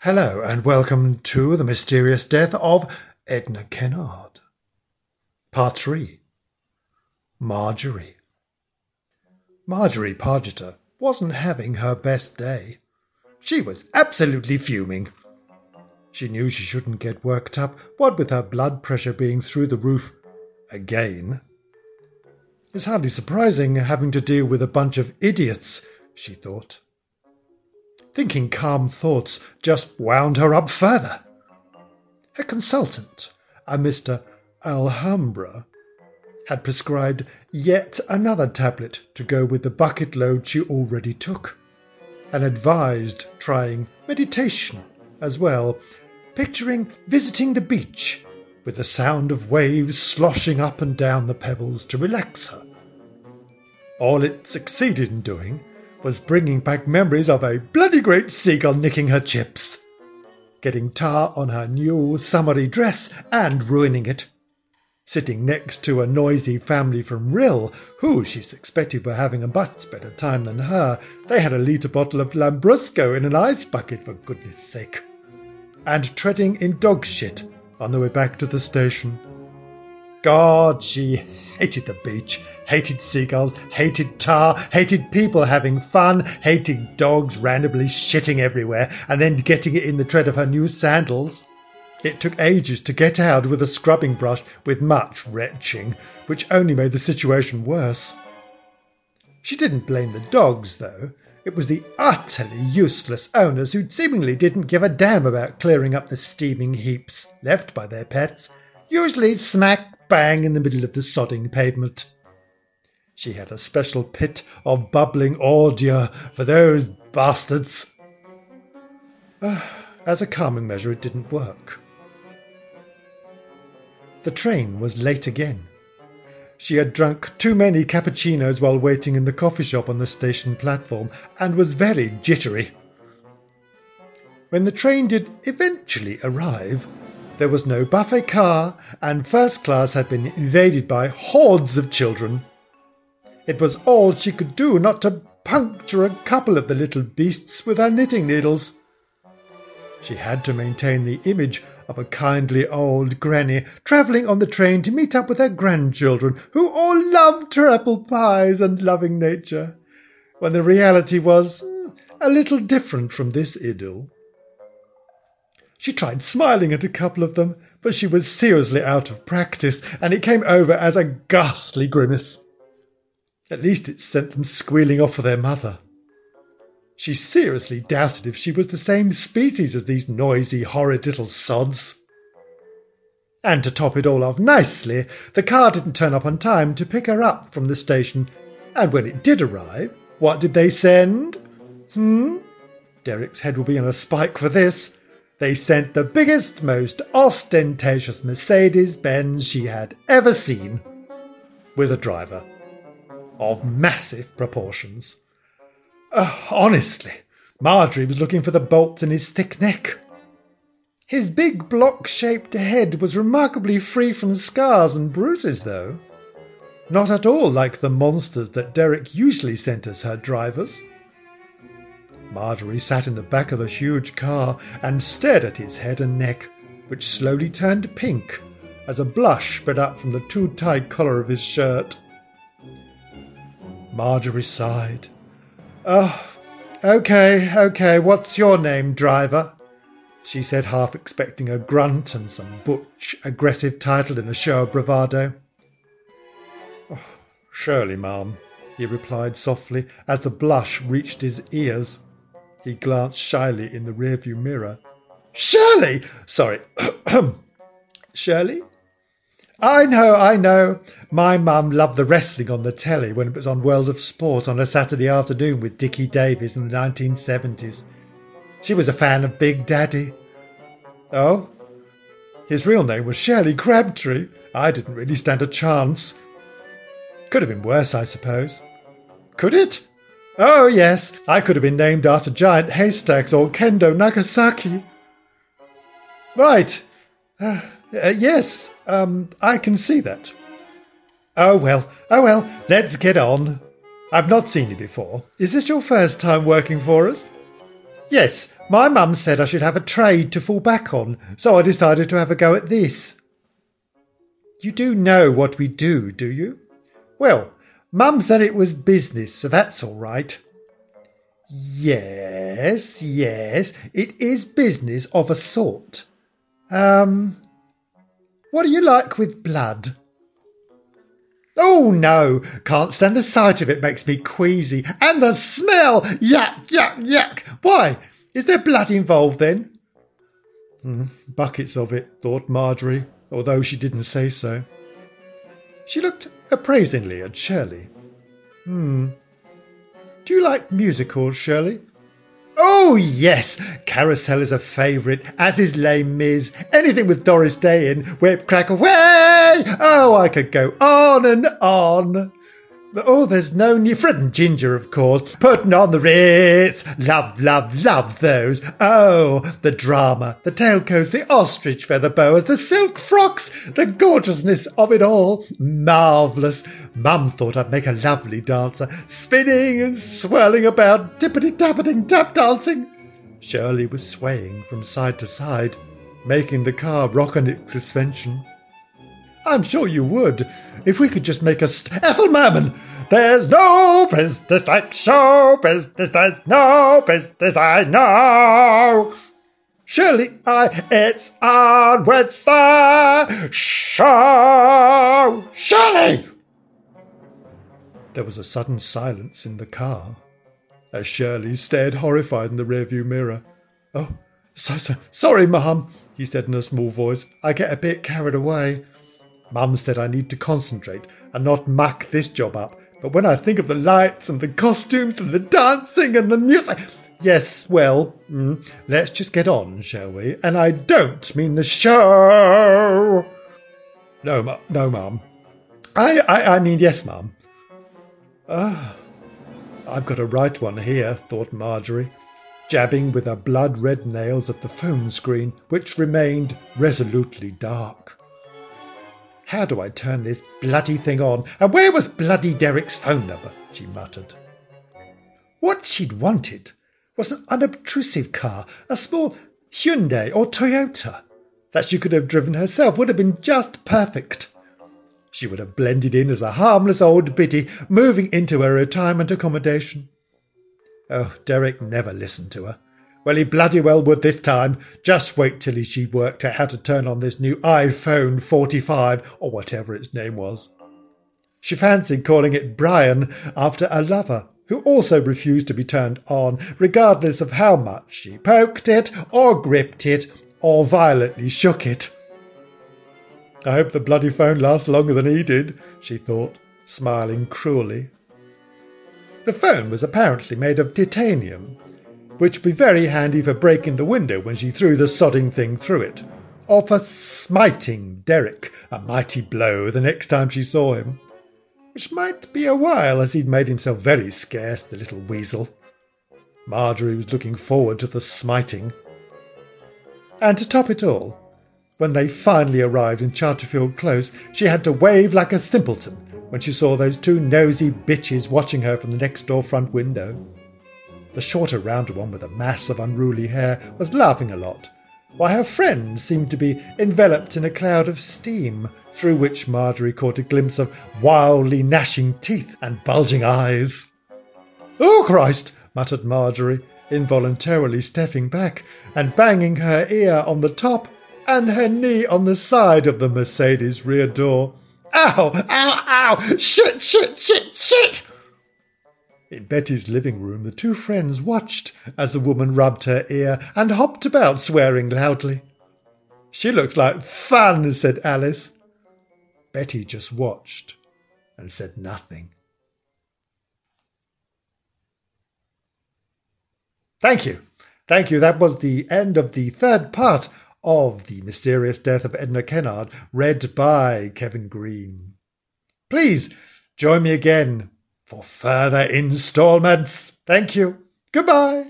Hello, and welcome to the mysterious death of Edna Kennard. Part 3 Marjorie. Marjorie Pargiter wasn't having her best day. She was absolutely fuming. She knew she shouldn't get worked up, what with her blood pressure being through the roof again. It's hardly surprising having to deal with a bunch of idiots, she thought. Thinking calm thoughts just wound her up further. Her consultant, a Mr. Alhambra, had prescribed yet another tablet to go with the bucket load she already took, and advised trying meditation as well, picturing visiting the beach with the sound of waves sloshing up and down the pebbles to relax her. All it succeeded in doing was bringing back memories of a bloody great seagull nicking her chips, getting tar on her new summery dress and ruining it, sitting next to a noisy family from Rhyl, who she suspected were having a much better time than her. They had a litre bottle of Lambrusco in an ice bucket, for goodness sake, and treading in dog shit on the way back to the station. God, she hated the beach hated seagulls, hated tar, hated people having fun, hated dogs randomly shitting everywhere, and then getting it in the tread of her new sandals. It took ages to get out with a scrubbing brush with much retching, which only made the situation worse. She didn't blame the dogs, though. It was the utterly useless owners who seemingly didn't give a damn about clearing up the steaming heaps left by their pets, usually smack bang in the middle of the sodding pavement. She had a special pit of bubbling ordure for those bastards. Ah, as a calming measure, it didn't work. The train was late again. She had drunk too many cappuccinos while waiting in the coffee shop on the station platform and was very jittery. When the train did eventually arrive, there was no buffet car, and first class had been invaded by hordes of children it was all she could do not to puncture a couple of the little beasts with her knitting needles. She had to maintain the image of a kindly old granny travelling on the train to meet up with her grandchildren, who all loved her apple pies and loving nature, when the reality was a little different from this idyll. She tried smiling at a couple of them, but she was seriously out of practice, and it came over as a ghastly grimace. At least it sent them squealing off for their mother. She seriously doubted if she was the same species as these noisy, horrid little sods. And to top it all off nicely, the car didn't turn up on time to pick her up from the station. And when it did arrive, what did they send? Hmm? Derek's head will be on a spike for this. They sent the biggest, most ostentatious Mercedes Benz she had ever seen, with a driver of massive proportions. Uh, honestly, Marjorie was looking for the bolts in his thick neck. His big block shaped head was remarkably free from scars and bruises, though. Not at all like the monsters that Derek usually sent as her drivers. Marjorie sat in the back of the huge car and stared at his head and neck, which slowly turned pink as a blush spread up from the too tight collar of his shirt. Marjorie sighed. Oh, okay, okay, what's your name, driver? She said, half expecting a grunt and some butch, aggressive title in a show of bravado. Oh, Shirley, ma'am, he replied softly as the blush reached his ears. He glanced shyly in the rearview mirror. Shirley! Sorry. Shirley? I know, I know. My mum loved the wrestling on the telly when it was on World of Sport on a Saturday afternoon with Dickie Davies in the 1970s. She was a fan of Big Daddy. Oh? His real name was Shirley Crabtree. I didn't really stand a chance. Could have been worse, I suppose. Could it? Oh, yes, I could have been named after giant haystacks or Kendo Nagasaki. Right. Uh, uh, yes, um, I can see that. Oh well, oh well, let's get on. I've not seen you before. Is this your first time working for us? Yes, my mum said I should have a trade to fall back on, so I decided to have a go at this. You do know what we do, do you? Well, Mum said it was business, so that's all right. Yes, yes, it is business of a sort. Um, what do you like with blood? Oh no, can't stand the sight of it, makes me queasy. And the smell! Yuck, yuck, yuck! Why? Is there blood involved then? Mm, buckets of it, thought Marjorie, although she didn't say so. She looked appraisingly at Shirley. Hmm. Do you like musicals, Shirley? Oh, yes! Carousel is a favourite, as is Les Mis. Anything with Doris Day in, whip crack away! Oh, I could go on and on. Oh, there's no new Fred and Ginger, of course. Putting on the Ritz. Love, love, love those. Oh, the drama, the tailcoats, the ostrich feather boas, the silk frocks, the gorgeousness of it all. Marvellous. Mum thought I'd make a lovely dancer, spinning and swirling about, tippity tappeting tap dancing. Shirley was swaying from side to side, making the car rock on its suspension. I'm sure you would, if we could just make a st- Ethel Merman! There's no business like show business, there's no business I know! Surely I, it's on with the show! Shirley! There was a sudden silence in the car as Shirley stared horrified in the rearview mirror. Oh, so, so, sorry, Mum, he said in a small voice. I get a bit carried away. Mum said I need to concentrate and not muck this job up. But when I think of the lights and the costumes and the dancing and the music. Yes, well, mm, let's just get on, shall we? And I don't mean the show. No, ma- no, Mum. I, I, I mean, yes, Mum. Ah, I've got a right one here, thought Marjorie, jabbing with her blood red nails at the phone screen, which remained resolutely dark. How do I turn this bloody thing on? And where was bloody Derek's phone number? she muttered. What she'd wanted was an unobtrusive car, a small Hyundai or Toyota. That she could have driven herself would have been just perfect. She would have blended in as a harmless old biddy moving into her retirement accommodation. Oh, Derek never listened to her. Well, he bloody well would this time. Just wait till she worked out how to turn on this new iPhone 45 or whatever its name was. She fancied calling it Brian after a lover who also refused to be turned on, regardless of how much she poked it or gripped it or violently shook it. I hope the bloody phone lasts longer than he did, she thought, smiling cruelly. The phone was apparently made of titanium, which would be very handy for breaking the window when she threw the sodding thing through it, or for smiting Derek a mighty blow the next time she saw him, which might be a while as he'd made himself very scarce, the little weasel. Marjorie was looking forward to the smiting. And to top it all, when they finally arrived in Charterfield Close, she had to wave like a simpleton when she saw those two nosy bitches watching her from the next door front window. The shorter, rounder one with a mass of unruly hair was laughing a lot, while her friend seemed to be enveloped in a cloud of steam, through which Marjorie caught a glimpse of wildly gnashing teeth and bulging eyes. Oh, Christ! muttered Marjorie, involuntarily stepping back and banging her ear on the top and her knee on the side of the Mercedes rear door. Ow! Ow! Ow! Shit! Shit! Shit! Shit! In Betty's living room, the two friends watched as the woman rubbed her ear and hopped about swearing loudly. She looks like fun, said Alice. Betty just watched and said nothing. Thank you. Thank you. That was the end of the third part of The Mysterious Death of Edna Kennard, read by Kevin Green. Please join me again for further installments. Thank you. Goodbye.